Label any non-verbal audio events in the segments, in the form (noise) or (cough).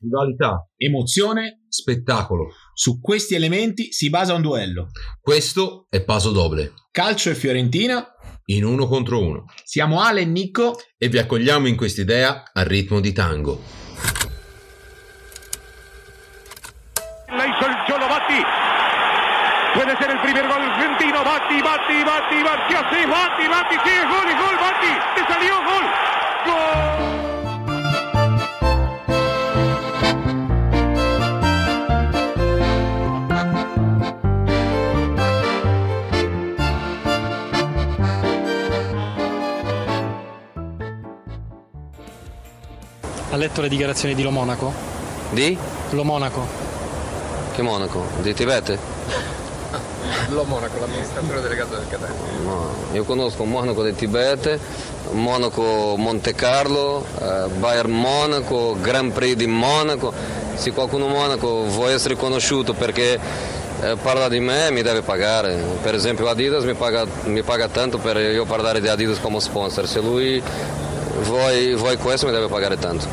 Rivalità, Emozione. spettacolo. Su questi elementi si basa un duello. Questo è Paso Doble, Calcio e Fiorentina. in uno contro uno. Siamo Ale e Nicco. E vi accogliamo in quest'idea a ritmo di tango. Puede ser el primer gol argentino. Batti, Batti, Batti, Batti. Así, Batti, Batti. Sí, es gol, gol, Batti. Te salió Ha letto le dichiarazioni di Lo Monaco? Di? Lo Monaco. Che Monaco? Di Tibete? (laughs) Lo Monaco, l'amministratore delegato del Qatar. No, io conosco Monaco del Tibete, Monaco Monte Carlo, eh, Bayern Monaco, Grand Prix di Monaco. Se qualcuno Monaco vuole essere conosciuto perché eh, parla di me mi deve pagare. Per esempio Adidas mi paga, mi paga tanto per io parlare di Adidas come sponsor. Se lui vuole, vuole questo mi deve pagare tanto.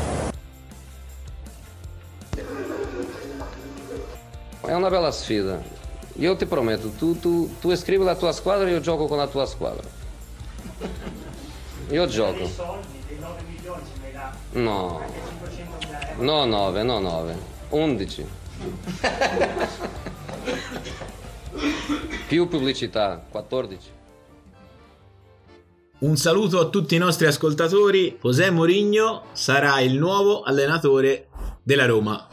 Una bella sfida. Io ti prometto, tu, tu, tu scrivi la tua squadra e io gioco con la tua squadra. Io gioco. No. No 9, no 9. 11. Più pubblicità, 14. Un saluto a tutti i nostri ascoltatori. José Mourinho sarà il nuovo allenatore della Roma.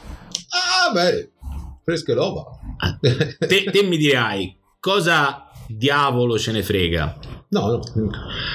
Ah, beh, fresca e nuova. Ah, Te, te mi dirai cosa diavolo ce ne frega. No, no.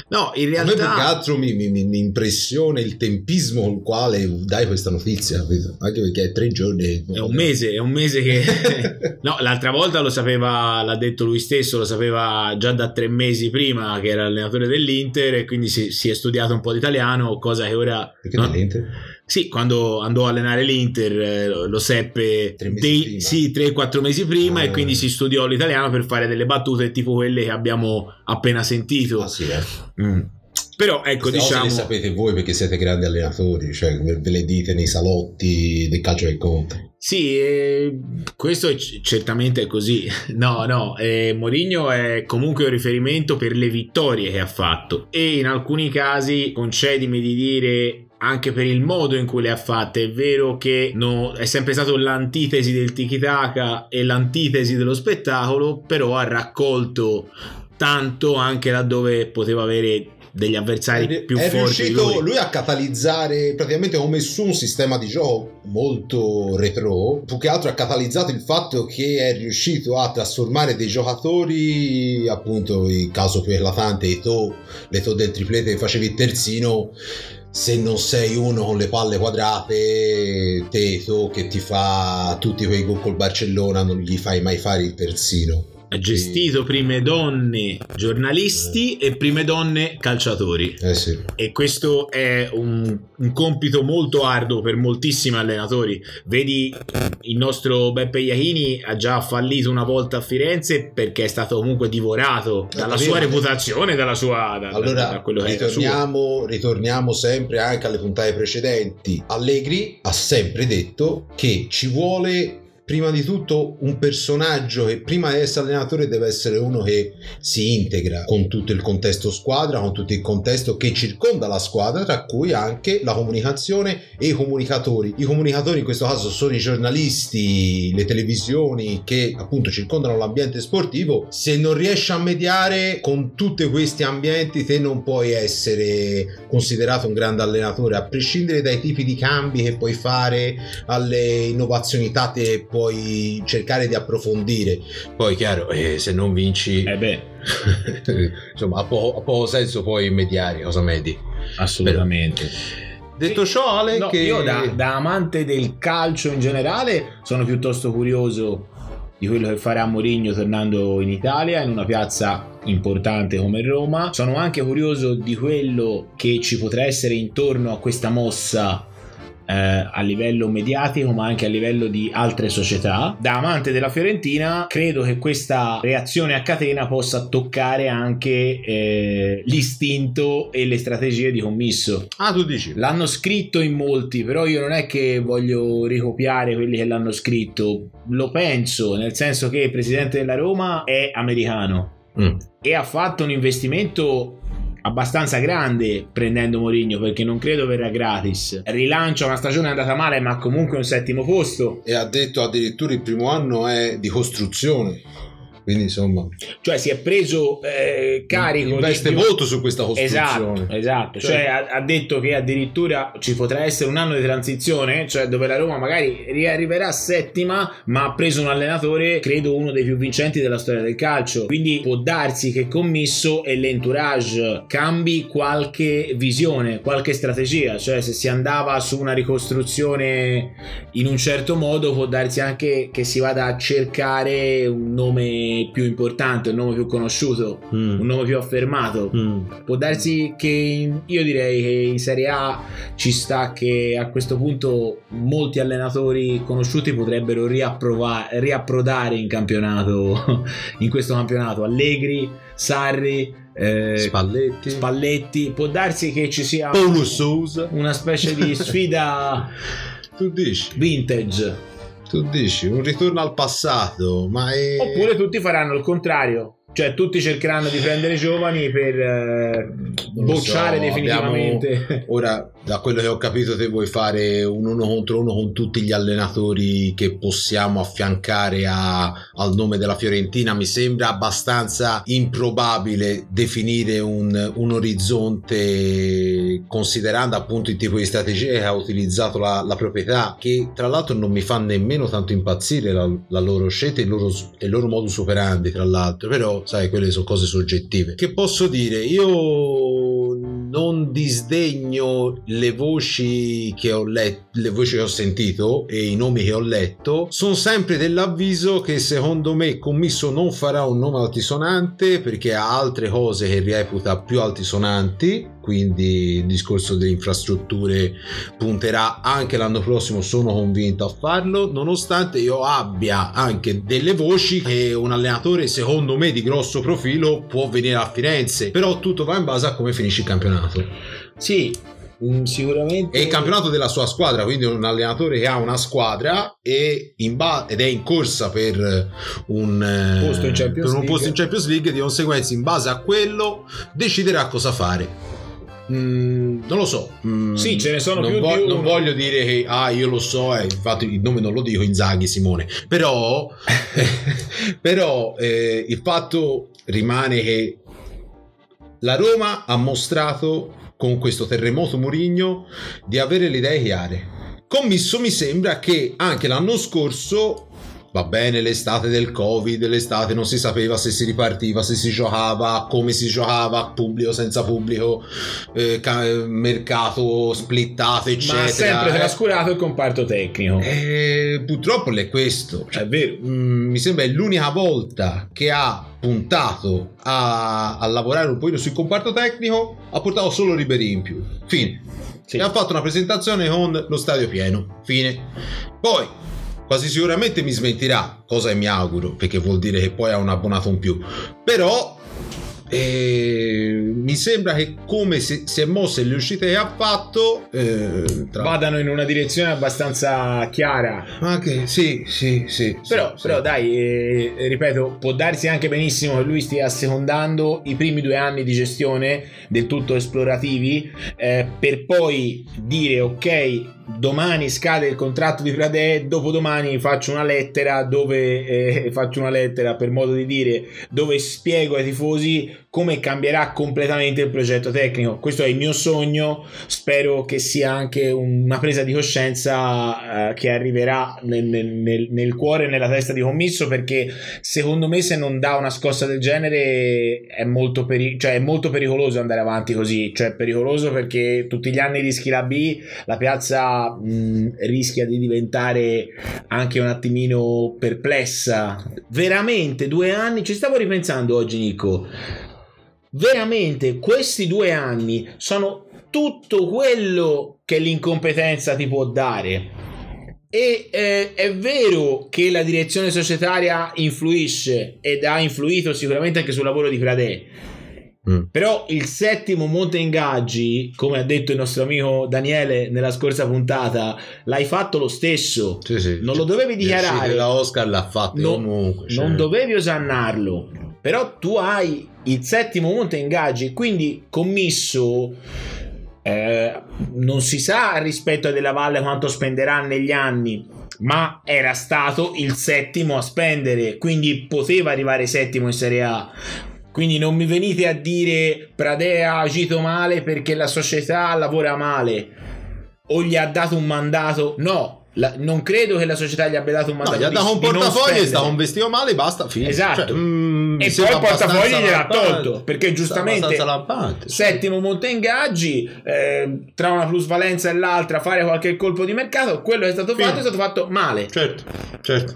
No, in A me più che realtà altro mi, mi- mi- impressiona il tempismo con il quale dai questa notizia, anche perché è tre giorni. è un mese, è un mese che... (laughs) no, l'altra volta lo sapeva, l'ha detto lui stesso, lo sapeva già da tre mesi prima che era allenatore dell'Inter e quindi si, si è studiato un po' di italiano, cosa che ora... Perché non- dell'Inter? Sì, quando andò a allenare l'Inter eh, lo seppe Tre mesi dei- prima. sì, 3-4 mesi prima e Ah. quindi si studiò l'italiano per fare delle battute tipo quelle che abbiamo appena sentito. Ah, sì, eh. Mm. Però ecco, Queste diciamo... le sapete voi perché siete grandi allenatori, cioè ve le dite nei salotti del calcio del conto. Sì, eh, questo c- certamente è così. (laughs) No, no, eh, Mourinho è comunque un riferimento per le vittorie che ha fatto e in alcuni casi, concedimi di dire, anche per il modo in cui le ha fatte. È vero che no- è sempre stato l'antitesi del tiki-taka e l'antitesi dello spettacolo, però ha raccolto tanto anche laddove poteva avere degli avversari più è forti di riuscito lui. lui a catalizzare praticamente ho messo un sistema di gioco molto retro più che altro ha catalizzato il fatto che è riuscito a trasformare dei giocatori appunto il caso più eclatante Eto'o l'Eto'o del triplete che facevi il terzino se non sei uno con le palle quadrate Teto che ti fa tutti quei gol col Barcellona non gli fai mai fare il terzino Ha gestito prime donne giornalisti e prime donne calciatori. eh sì E questo è un, un compito molto arduo per moltissimi allenatori. Vedi, il nostro Beppe Iachini ha già fallito una volta a Firenze perché è stato comunque divorato dalla capito, sua reputazione, dalla sua, da, Allora, da quello che ritorniamo, ritorniamo sempre anche alle puntate precedenti. Allegri ha sempre detto che ci vuole prima di tutto un personaggio che prima di essere allenatore deve essere uno che si integra con tutto il contesto squadra, con tutto il contesto che circonda la squadra, tra cui anche la comunicazione e i comunicatori. I comunicatori in questo caso sono i giornalisti, le televisioni che appunto circondano l'ambiente sportivo. Se non riesci a mediare con tutti questi ambienti, te non puoi essere considerato un grande allenatore, a prescindere dai tipi di cambi che puoi fare, alle innovazioni tattiche che puoi cercare di approfondire. Poi, chiaro, eh, se non vinci, Eh beh, (laughs) insomma, ha poco, ha poco senso poi mediare, cosa medi. assolutamente. Detto ciò, Ale, No, che Io da, da amante del calcio in generale sono piuttosto curioso di quello che farà Mourinho tornando in Italia in una piazza importante come Roma. Sono anche curioso di quello che ci potrà essere intorno a questa mossa eh, a livello mediatico ma anche a livello di altre società. Da amante della Fiorentina credo che questa reazione a catena possa toccare anche eh, l'istinto e le strategie di commisso. Ah, tu dici? L'hanno scritto in molti, però io non è che voglio ricopiare quelli che l'hanno scritto, lo penso, nel senso che il presidente della Roma è americano Mm. e ha fatto un investimento abbastanza grande prendendo Mourinho perché non credo verrà gratis. Rilancia una stagione andata male, ma comunque un settimo posto. E ha detto addirittura il primo anno è di costruzione. Quindi insomma, Cioè si è preso eh, carico investe di- molto su questa Esatto, costruzione. esatto. Cioè- Cioè, ha, ha detto che addirittura ci potrà essere un anno di transizione, cioè dove la Roma magari riarriverà settima, ma ha preso un allenatore, credo uno dei più vincenti della storia del calcio. Quindi può darsi che commisso e l'entourage cambi qualche visione, qualche strategia. Cioè, se si andava su una ricostruzione in un certo modo, può darsi anche che si vada a cercare un nome più importante, un nome più conosciuto, Mm. un nome più affermato. Mm. Può darsi che in- io direi che in Serie A ci sta che a questo punto molti allenatori conosciuti potrebbero riapprova- riapprodare in campionato, (laughs) in questo campionato. Allegri, Sarri, eh, Spalletti, Spalletti. Può darsi che ci sia Paulo Sousa. una specie di sfida (laughs) Tu dici? vintage. Tu dici un ritorno al passato, ma è... Oppure tutti faranno il contrario. Cioè, tutti cercheranno di prendere giovani per eh, bocciare so, definitivamente. Ora, da quello che ho capito, te vuoi fare un uno contro uno con tutti gli allenatori che possiamo affiancare a- al nome della Fiorentina. Mi sembra abbastanza improbabile definire un, un orizzonte considerando appunto il tipo di strategia che ha utilizzato la, la proprietà, che tra l'altro non mi fa nemmeno tanto impazzire la, la loro scelta e il loro, il loro modus operandi, tra l'altro, però sai, quelle sono cose soggettive. Che posso dire? Io non disdegno le voci che ho letto, le voci che ho sentito e i nomi che ho letto. Sono sempre dell'avviso che secondo me Commisso non farà un nome altisonante perché ha altre cose che reputa più altisonanti. Quindi il discorso delle infrastrutture punterà anche l'anno prossimo, sono convinto a farlo, nonostante io abbia anche delle voci che un allenatore secondo me di grosso profilo può venire a Firenze, però tutto va in base a come finisce il campionato. Sì, mm, sicuramente. E il campionato della sua squadra, quindi un allenatore che ha una squadra e in ba- ed è in corsa per un, eh, Posto in Champions per un League. posto in Champions League, di conseguenza in base a quello deciderà cosa fare. Mm, non lo so. Mm, Sì, ce ne sono non più vo- uno. Non voglio dire che ah, io lo so, e infatti il nome non lo dico Inzaghi Simone, però, (laughs) (laughs) però eh, il fatto rimane che la Roma ha mostrato con questo terremoto Murigno di avere le idee chiare. Commisso mi sembra che anche l'anno scorso va bene l'estate del covid, l'estate non si sapeva se si ripartiva, se si giocava, come si giocava, pubblico, senza pubblico, eh, ca- mercato splittato, eccetera. Ma ha sempre eh. trascurato il comparto tecnico. Eh, purtroppo è questo. Cioè, È vero. Mm, mi sembra è l'unica volta che ha puntato a, a lavorare un pochino sul comparto tecnico ha portato solo Ribery in più fine Sì. e ha fatto una presentazione con lo stadio pieno fine poi quasi sicuramente mi smentirà cosa mi auguro perché vuol dire che poi ha un abbonato in più però eh, mi sembra che come si, si è mosso e le uscite che ha fatto eh, tra- Vadano in una direzione abbastanza chiara. ma che sì sì sì Però, sì, però sì. dai, eh, ripeto, può darsi anche benissimo che lui stia assecondando i primi due anni di gestione del tutto esplorativi eh, per poi dire ok, domani scade il contratto di Pradè, dopodomani faccio una lettera dove eh, faccio una lettera per modo di dire dove spiego ai tifosi come cambierà completamente il progetto tecnico. Questo è il mio sogno, spero che sia anche una presa di coscienza eh, che arriverà nel, nel- nel- cuore e nella testa di commisso perché secondo me se non dà una scossa del genere è molto, peri- cioè, è molto pericoloso andare avanti così, cioè pericoloso perché tutti gli anni rischi la B, la piazza mh, rischia di diventare anche un attimino perplessa. Veramente due anni, ci stavo ripensando oggi Nico, veramente questi due anni sono tutto quello che l'incompetenza ti può dare. E eh, è vero che la direzione societaria influisce ed ha influito sicuramente anche sul lavoro di Pradè. Mm. Però il settimo monte ingaggi, come ha detto il nostro amico Daniele nella scorsa puntata, l'hai fatto lo stesso. Sì, sì. Non lo dovevi dichiarare. uscite da Oscar l'ha fatta No- comunque. cioè. Non dovevi osannarlo. Però tu hai il settimo monte ingaggi, quindi commisso. eh, non si sa rispetto a Della Valle quanto spenderà negli anni, ma era stato il settimo a spendere, quindi poteva arrivare settimo in Serie A. Quindi non mi venite a dire Pradea ha agito male perché la società lavora male o gli ha dato un mandato. No, la- non credo che la società gli abbia dato un No, mandato. gli ha dato un portafoglio, è stato un vestito male, basta, fine. Esatto. Cioè, mm, E poi il portafoglio gliel'ha tolto perché giustamente settimo monte ingaggi eh, tra una plusvalenza e l'altra fare qualche colpo di mercato quello che è stato Fine. fatto è stato fatto male Certo, certo.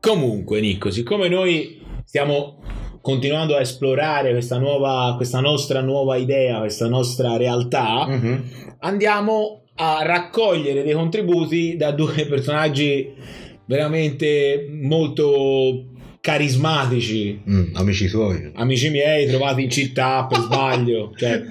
comunque Nico siccome noi stiamo continuando a esplorare questa nuova questa nostra nuova idea questa nostra realtà Mhm. andiamo a raccogliere dei contributi da due (laughs) personaggi veramente molto carismatici Mm, amici tuoi. amici miei trovati in città per (laughs) sbaglio cioè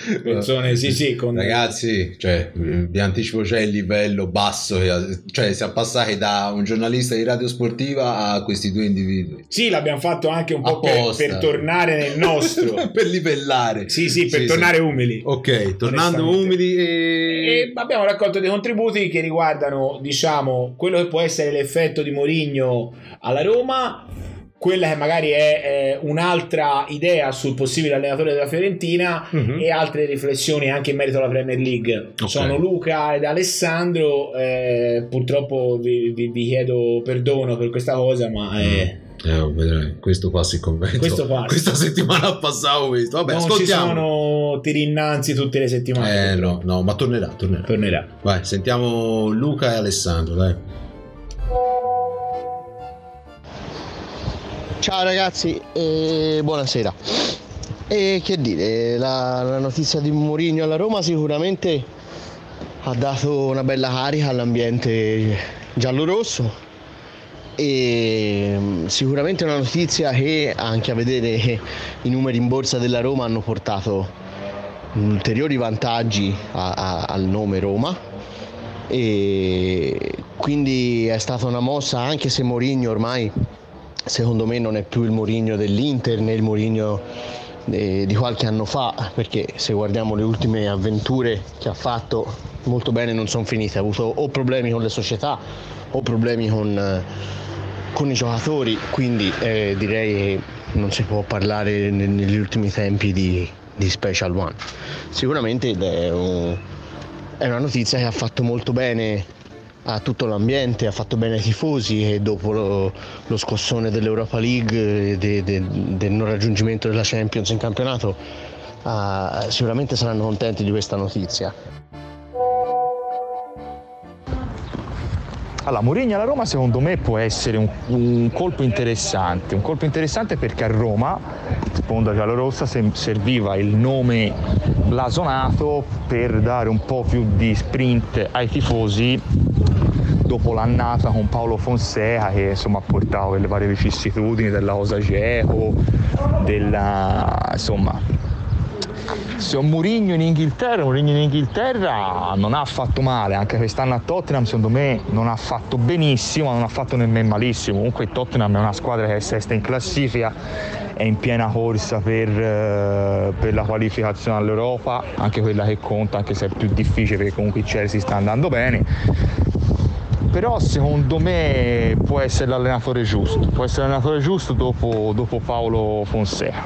(laughs) persone sì sì con Ragazzi, cioè, vi anticipo c'è il livello basso, che- cioè siamo passati da un giornalista di radio sportiva a questi due individui. sì l'abbiamo fatto anche un po' per, per tornare nel nostro. (laughs) Per livellare. sì sì per tornare umili. Ok, tornando umili e... E abbiamo raccolto dei contributi che riguardano, diciamo, quello che può essere l'effetto di Mourinho alla Roma, quella che magari è eh, un'altra idea sul possibile allenatore della Fiorentina Mhm. e altre riflessioni anche in merito alla Premier League. Ok. Sono Luca ed Alessandro, eh, purtroppo vi, vi- vi chiedo perdono per questa cosa, ma eh, Eh, vedrai, questo passa il convento. Questo passa. Questa settimana passavo questo. Vabbè, non ci ascoltiamo. sono tiri innanzi tutte le settimane. Eh no, no, ma tornerà, tornerà. Tornerà. Vai, sentiamo Luca e Alessandro, dai. Ciao ragazzi e buonasera. E che dire, la, la notizia di Mourinho alla Roma sicuramente ha dato una bella carica all'ambiente giallorosso e mm, sicuramente una notizia che anche a vedere i numeri in borsa della Roma hanno portato ulteriori vantaggi a- a- al nome Roma e quindi è stata una mossa anche se Mourinho ormai secondo me non è più il Mourinho dell'Inter né il Mourinho eh, di qualche anno fa perché se guardiamo le ultime avventure che ha fatto molto bene non sono finite. Ha avuto o problemi con le società o problemi con, eh, con i giocatori. Quindi eh, direi che non si può parlare ne- negli ultimi tempi di, di special one. Sicuramente è, un- è una notizia che ha fatto molto bene a tutto l'ambiente, ha fatto bene ai tifosi e dopo lo, lo scossone dell'Europa League e de- de- del non raggiungimento della Champions in campionato, ah, sicuramente saranno contenti di questa notizia. Allora, Mourinho alla Roma secondo me può essere un, un colpo interessante, un colpo interessante perché a Roma, sponda giallorossa, serviva il nome blasonato per dare un po' più di sprint ai tifosi dopo l'annata con Paolo Fonseca che insomma ha portato quelle varie vicissitudini della cosa Geco, della insomma se Murigno in Inghilterra, Mourinho in Inghilterra non ha fatto male, anche quest'anno a Tottenham secondo me non ha fatto benissimo, non ha fatto nemmeno malissimo. Comunque Tottenham è una squadra che è sesta in classifica, è in piena corsa per, eh, per la qualificazione all'Europa, anche quella che conta, anche se è più difficile perché comunque il Chelsea sta andando bene. Però secondo me può essere l'allenatore giusto, può essere l'allenatore giusto dopo, dopo Paolo Fonseca.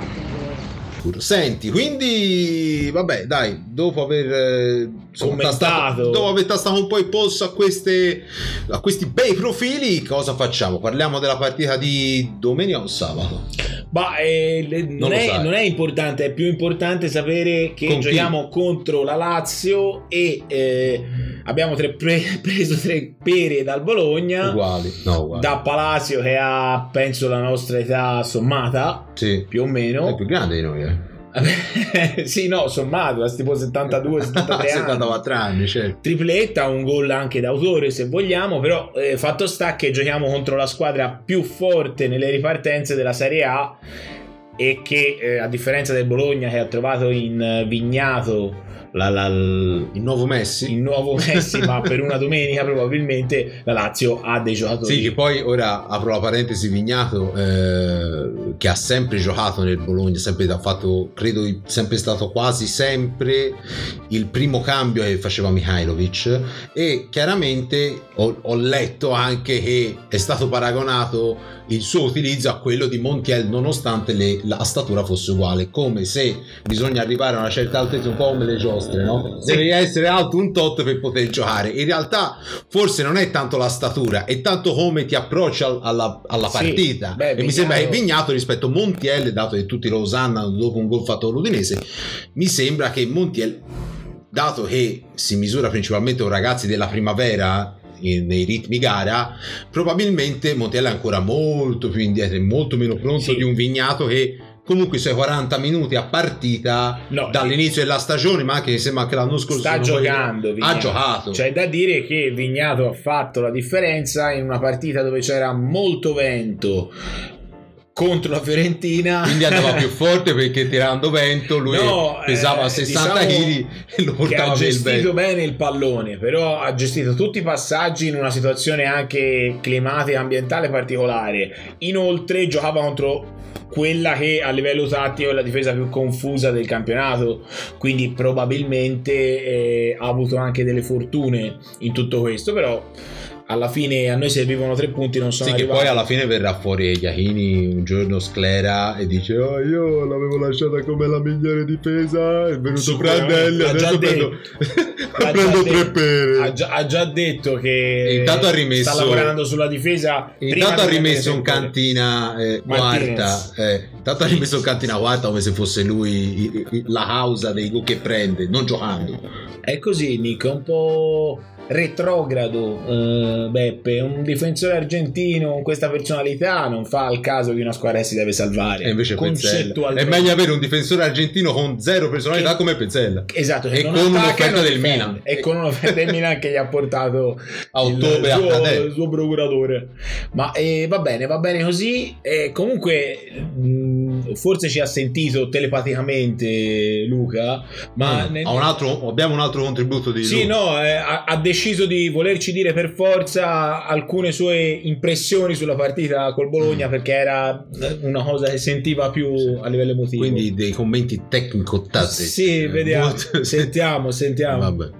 Senti, quindi vabbè, dai, dopo aver eh, tastato- dopo aver tastato un po' il polso a, queste, a questi bei profili, cosa facciamo? Parliamo della partita di domenica o sabato? Ma eh, le- non, Non è, non è importante, è più importante sapere che Con chi? giochiamo contro la Lazio e eh, abbiamo tre pre- (laughs) preso tre pere dal Bologna. Uguali, no, uguali. Da Palacio che ha penso la nostra età sommata Sì. più o meno È più grande di noi, eh. (laughs) sì, no, sommato, tipo 72, 73 anni. 74 anni, certo. Tripletta, un gol anche d'autore se vogliamo, però eh, fatto sta che giochiamo contro la squadra più forte nelle ripartenze della Serie A e che eh, a differenza del Bologna che ha trovato in eh, Vignato la, la, il nuovo Messi, il nuovo Messi ma per una domenica probabilmente la Lazio ha dei giocatori. Sì che poi ora apro la parentesi Vignato eh, che ha sempre giocato nel Bologna sempre ha fatto credo sempre stato quasi sempre il primo cambio che faceva Mihailovic. E chiaramente ho, ho letto anche che è stato paragonato il suo utilizzo a quello di Montiel nonostante le, la statura fosse uguale. Come se bisogna arrivare a una certa altezza un po' come le giostre no? devi essere alto un tot per poter giocare in realtà forse non è tanto la statura è tanto come ti approcci alla, alla partita sì, beh, e mi sembra che Vignato rispetto a Montiel dato che tutti lo usano dopo un gol fatto all'Udinese mi sembra che Montiel dato che si misura principalmente con ragazzi della primavera nei ritmi gara, probabilmente Montella è ancora molto più indietro, è molto meno pronto sì. di un Vignato che comunque i suoi 40 minuti a partita no, dall'inizio della stagione, ma anche sembra anche l'anno scorso sta giocando. Ha giocato. C'è da dire che Vignato ha fatto la differenza in una partita dove c'era molto vento, contro la Fiorentina quindi andava più (laughs) forte perché tirando vento lui no, pesava eh, 60 diciamo kg e lo portava ha gestito bene il pallone però ha gestito tutti i passaggi in una situazione anche climatica ambientale particolare inoltre giocava contro quella che a livello tattico è la difesa più confusa del campionato quindi probabilmente eh, ha avuto anche delle fortune in tutto questo però alla fine a noi servivano tre punti non sono sì, arrivati. che poi alla fine verrà fuori Iachini un giorno sclera e dice oh io l'avevo lasciata come la migliore difesa è venuto Prandelli adesso prendo, (laughs) prendo tre pere. Ha già, ha già, detto che intanto ha rimesso, sta lavorando sulla difesa intanto ha rimesso un cantina eh, quarta eh, intanto ha rimesso un cantina quarta come se fosse lui la causa dei gol che prende non giocando è così Nico un po' retrogrado uh, Beppe un difensore argentino con questa personalità non fa al caso di una squadra che si deve salvare. E invece concettualmente è meglio avere un difensore argentino con zero personalità che, come Pezzella. Esatto e con un'offerta del Milan. E con un'offerta del Milan che gli ha portato (laughs) a ottobre il, suo, il suo procuratore. Ma eh, va bene va bene così. E comunque mh, forse ci ha sentito telepaticamente Luca ma mm, ne, un altro, abbiamo un altro contributo di sì Luca. no eh, ha, ha deciso di volerci dire per forza alcune sue impressioni sulla partita col Bologna mm. perché era una cosa che sentiva più sì. a livello emotivo. Quindi dei commenti tecnico-tattici. Sì, vediamo, molto... (laughs) sentiamo, sentiamo. Vabbè.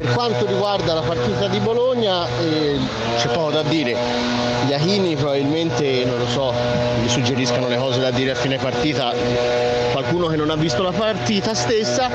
Per quanto riguarda la partita di Bologna eh, c'è poco da dire. Gli Achini probabilmente, non lo so, mi suggeriscano le cose da dire a fine partita, qualcuno che non ha visto la partita stessa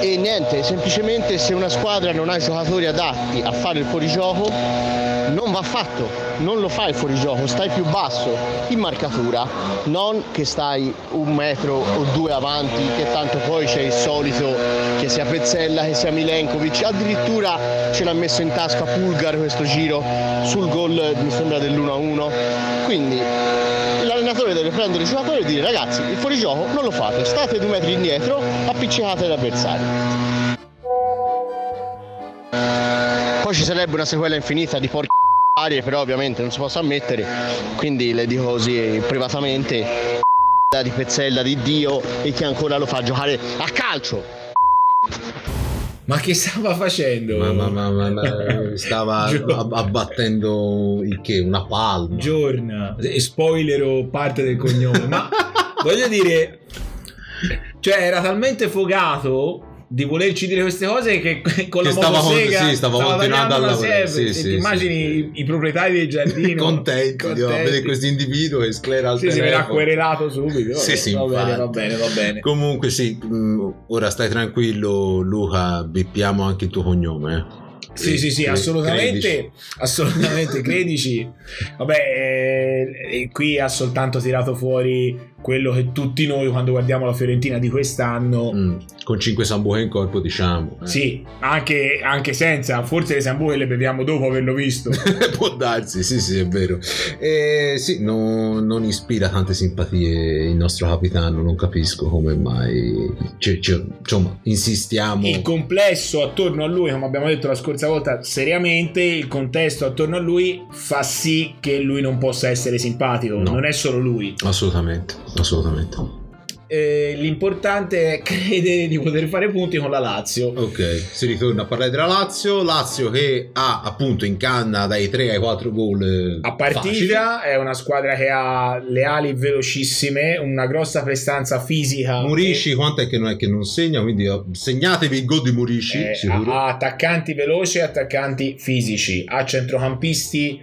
e niente, semplicemente se una squadra non ha giocatori adatti a fare il fuorigioco non va fatto, non lo fai il fuorigioco, stai più basso in marcatura, non che stai un metro o due avanti, che tanto poi c'è il solito che sia Pezzella, che sia Milenkovic, addirittura ce l'ha messo in tasca Pulgar questo giro sul gol mi sembra dell'1-1, quindi l'allenatore deve prendere i giocatori e dire ragazzi il fuorigioco non lo fate, state due metri indietro, appiccicate l'avversario. Poi ci sarebbe una sequela infinita di porchi però ovviamente non si possa ammettere, quindi le dico così privatamente di Pezzella di Dio e che ancora lo fa giocare a calcio. Ma che stava facendo? Ma, ma, ma, ma stava (laughs) abbattendo il che? Una palma. Giorna. Spoiler parte del cognome. ma (laughs) voglio dire, cioè era talmente fogato di volerci dire queste cose che (laughs) con che la stava, motosega con, sì, stava, stava continuando a lavorare. sì, sì, ti immagini sì, i, proprietari del giardino (laughs) contenti, contenti. di vedere questo individuo che sclera al sì, telefono si verrà querelato subito. Sì, sì, va bene va bene va bene. Comunque sì mm, ora stai tranquillo Luca bippiamo anche il tuo cognome eh. Sì, sì, sì, assolutamente, credici. assolutamente, (laughs) credici. Vabbè, eh, qui ha soltanto tirato fuori quello che tutti noi quando guardiamo la Fiorentina di quest'anno Mm, con 5 sambuche in corpo, diciamo. eh. sì, anche, anche senza, forse le sambuche le beviamo dopo averlo visto. (laughs) Può darsi, sì, sì, è vero. Eh, sì, no- non ispira tante simpatie il nostro capitano, non capisco come mai. Cioè, cioè, insomma, insistiamo. Il complesso attorno a lui, come abbiamo detto la scorsa volta, seriamente, il contesto attorno a lui fa sì che lui non possa essere simpatico. No. Non è solo lui. Assolutamente, assolutamente. Eh, l'importante è (laughs) credere di poter fare punti con la Lazio. Ok, si ritorna a parlare della Lazio. Lazio che ha appunto in canna dai 3 ai 4 gol. eh, A partita è una squadra che ha le ali velocissime, una grossa prestanza fisica. facili. Murici, quanto è che non è che non segna? Quindi eh, segnatevi il gol di Eh, sicuro. ha attaccanti veloci e attaccanti fisici, ha centrocampisti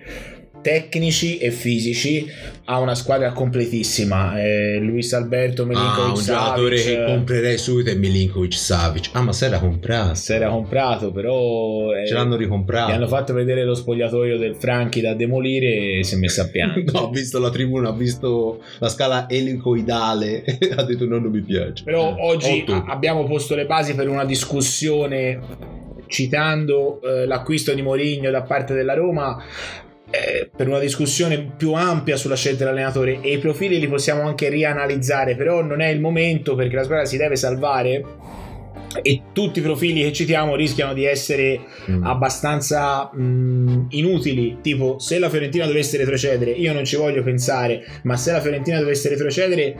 tecnici e fisici, ha una squadra completissima. Eh, Luis Alberto Ah, Milinkovic un giocatore che comprerei subito è Milinkovic Savic. Ah, ma se era comprato. si era comprato, però eh, Ce l'hanno gli ricomprato. hanno fatto vedere lo spogliatoio del Franchi da demolire e si è messa a piangere. (laughs) No, ho visto la tribuna, ho visto la scala elicoidale. (laughs) ha detto no, non mi piace. Però Eh, oggi otto. abbiamo posto le basi per una discussione citando eh, l'acquisto di Mourinho da parte della Roma eh, per una discussione più ampia sulla scelta dell'allenatore e i profili li possiamo anche rianalizzare però non è il momento perché la squadra si deve salvare e tutti i profili che citiamo rischiano di essere Mm. abbastanza mh, inutili tipo se la Fiorentina dovesse retrocedere io non ci voglio pensare ma se la Fiorentina dovesse retrocedere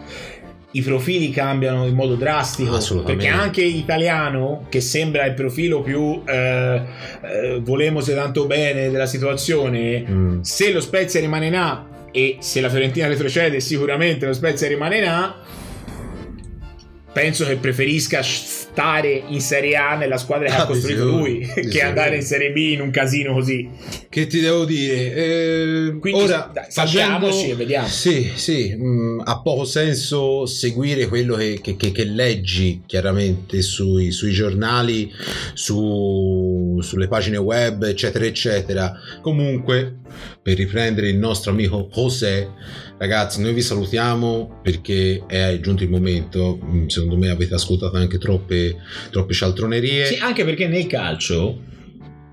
i profili cambiano in modo drastico perché anche italiano che sembra il profilo più eh, eh, volemo se tanto bene della situazione Mm. se lo Spezia rimane in A e se la Fiorentina retrocede sicuramente lo Spezia rimane in A penso che preferisca stare in Serie A nella squadra che Ah, ha costruito sicuro, lui (laughs) che andare in Serie B in un casino così Che ti devo dire? Eh, Quindi, ora dai, facendo- e vediamo. Sì, sì, mm, ha poco senso seguire quello che, che- che- che leggi chiaramente sui, sui giornali, su- sulle pagine web, eccetera, eccetera. Comunque, per riprendere il nostro amico José, ragazzi, noi vi salutiamo perché è giunto il momento. Mm, Secondo me avete ascoltato anche troppe, troppe cialtronerie. Sì, anche perché nel calcio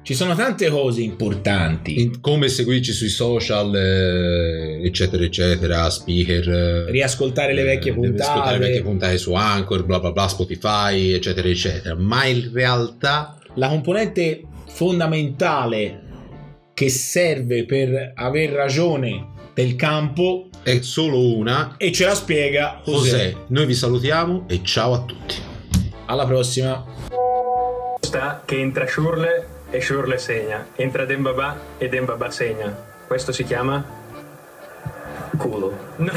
ci sono tante cose importanti come seguirci sui social, eh, eccetera, eccetera, speaker. eh, riascoltare le vecchie eh, devi ascoltare le vecchie puntate puntate su Anchor, bla bla bla, Spotify, eccetera, eccetera. Ma in realtà la componente fondamentale che serve per aver ragione del campo è solo una. e ce la spiega José. José, noi vi salutiamo e ciao a tutti. alla prossima sta che entra Schurle e Schurle segna, entra Dembaba e Dembaba segna. Questo si chiama culo. (laughs) No.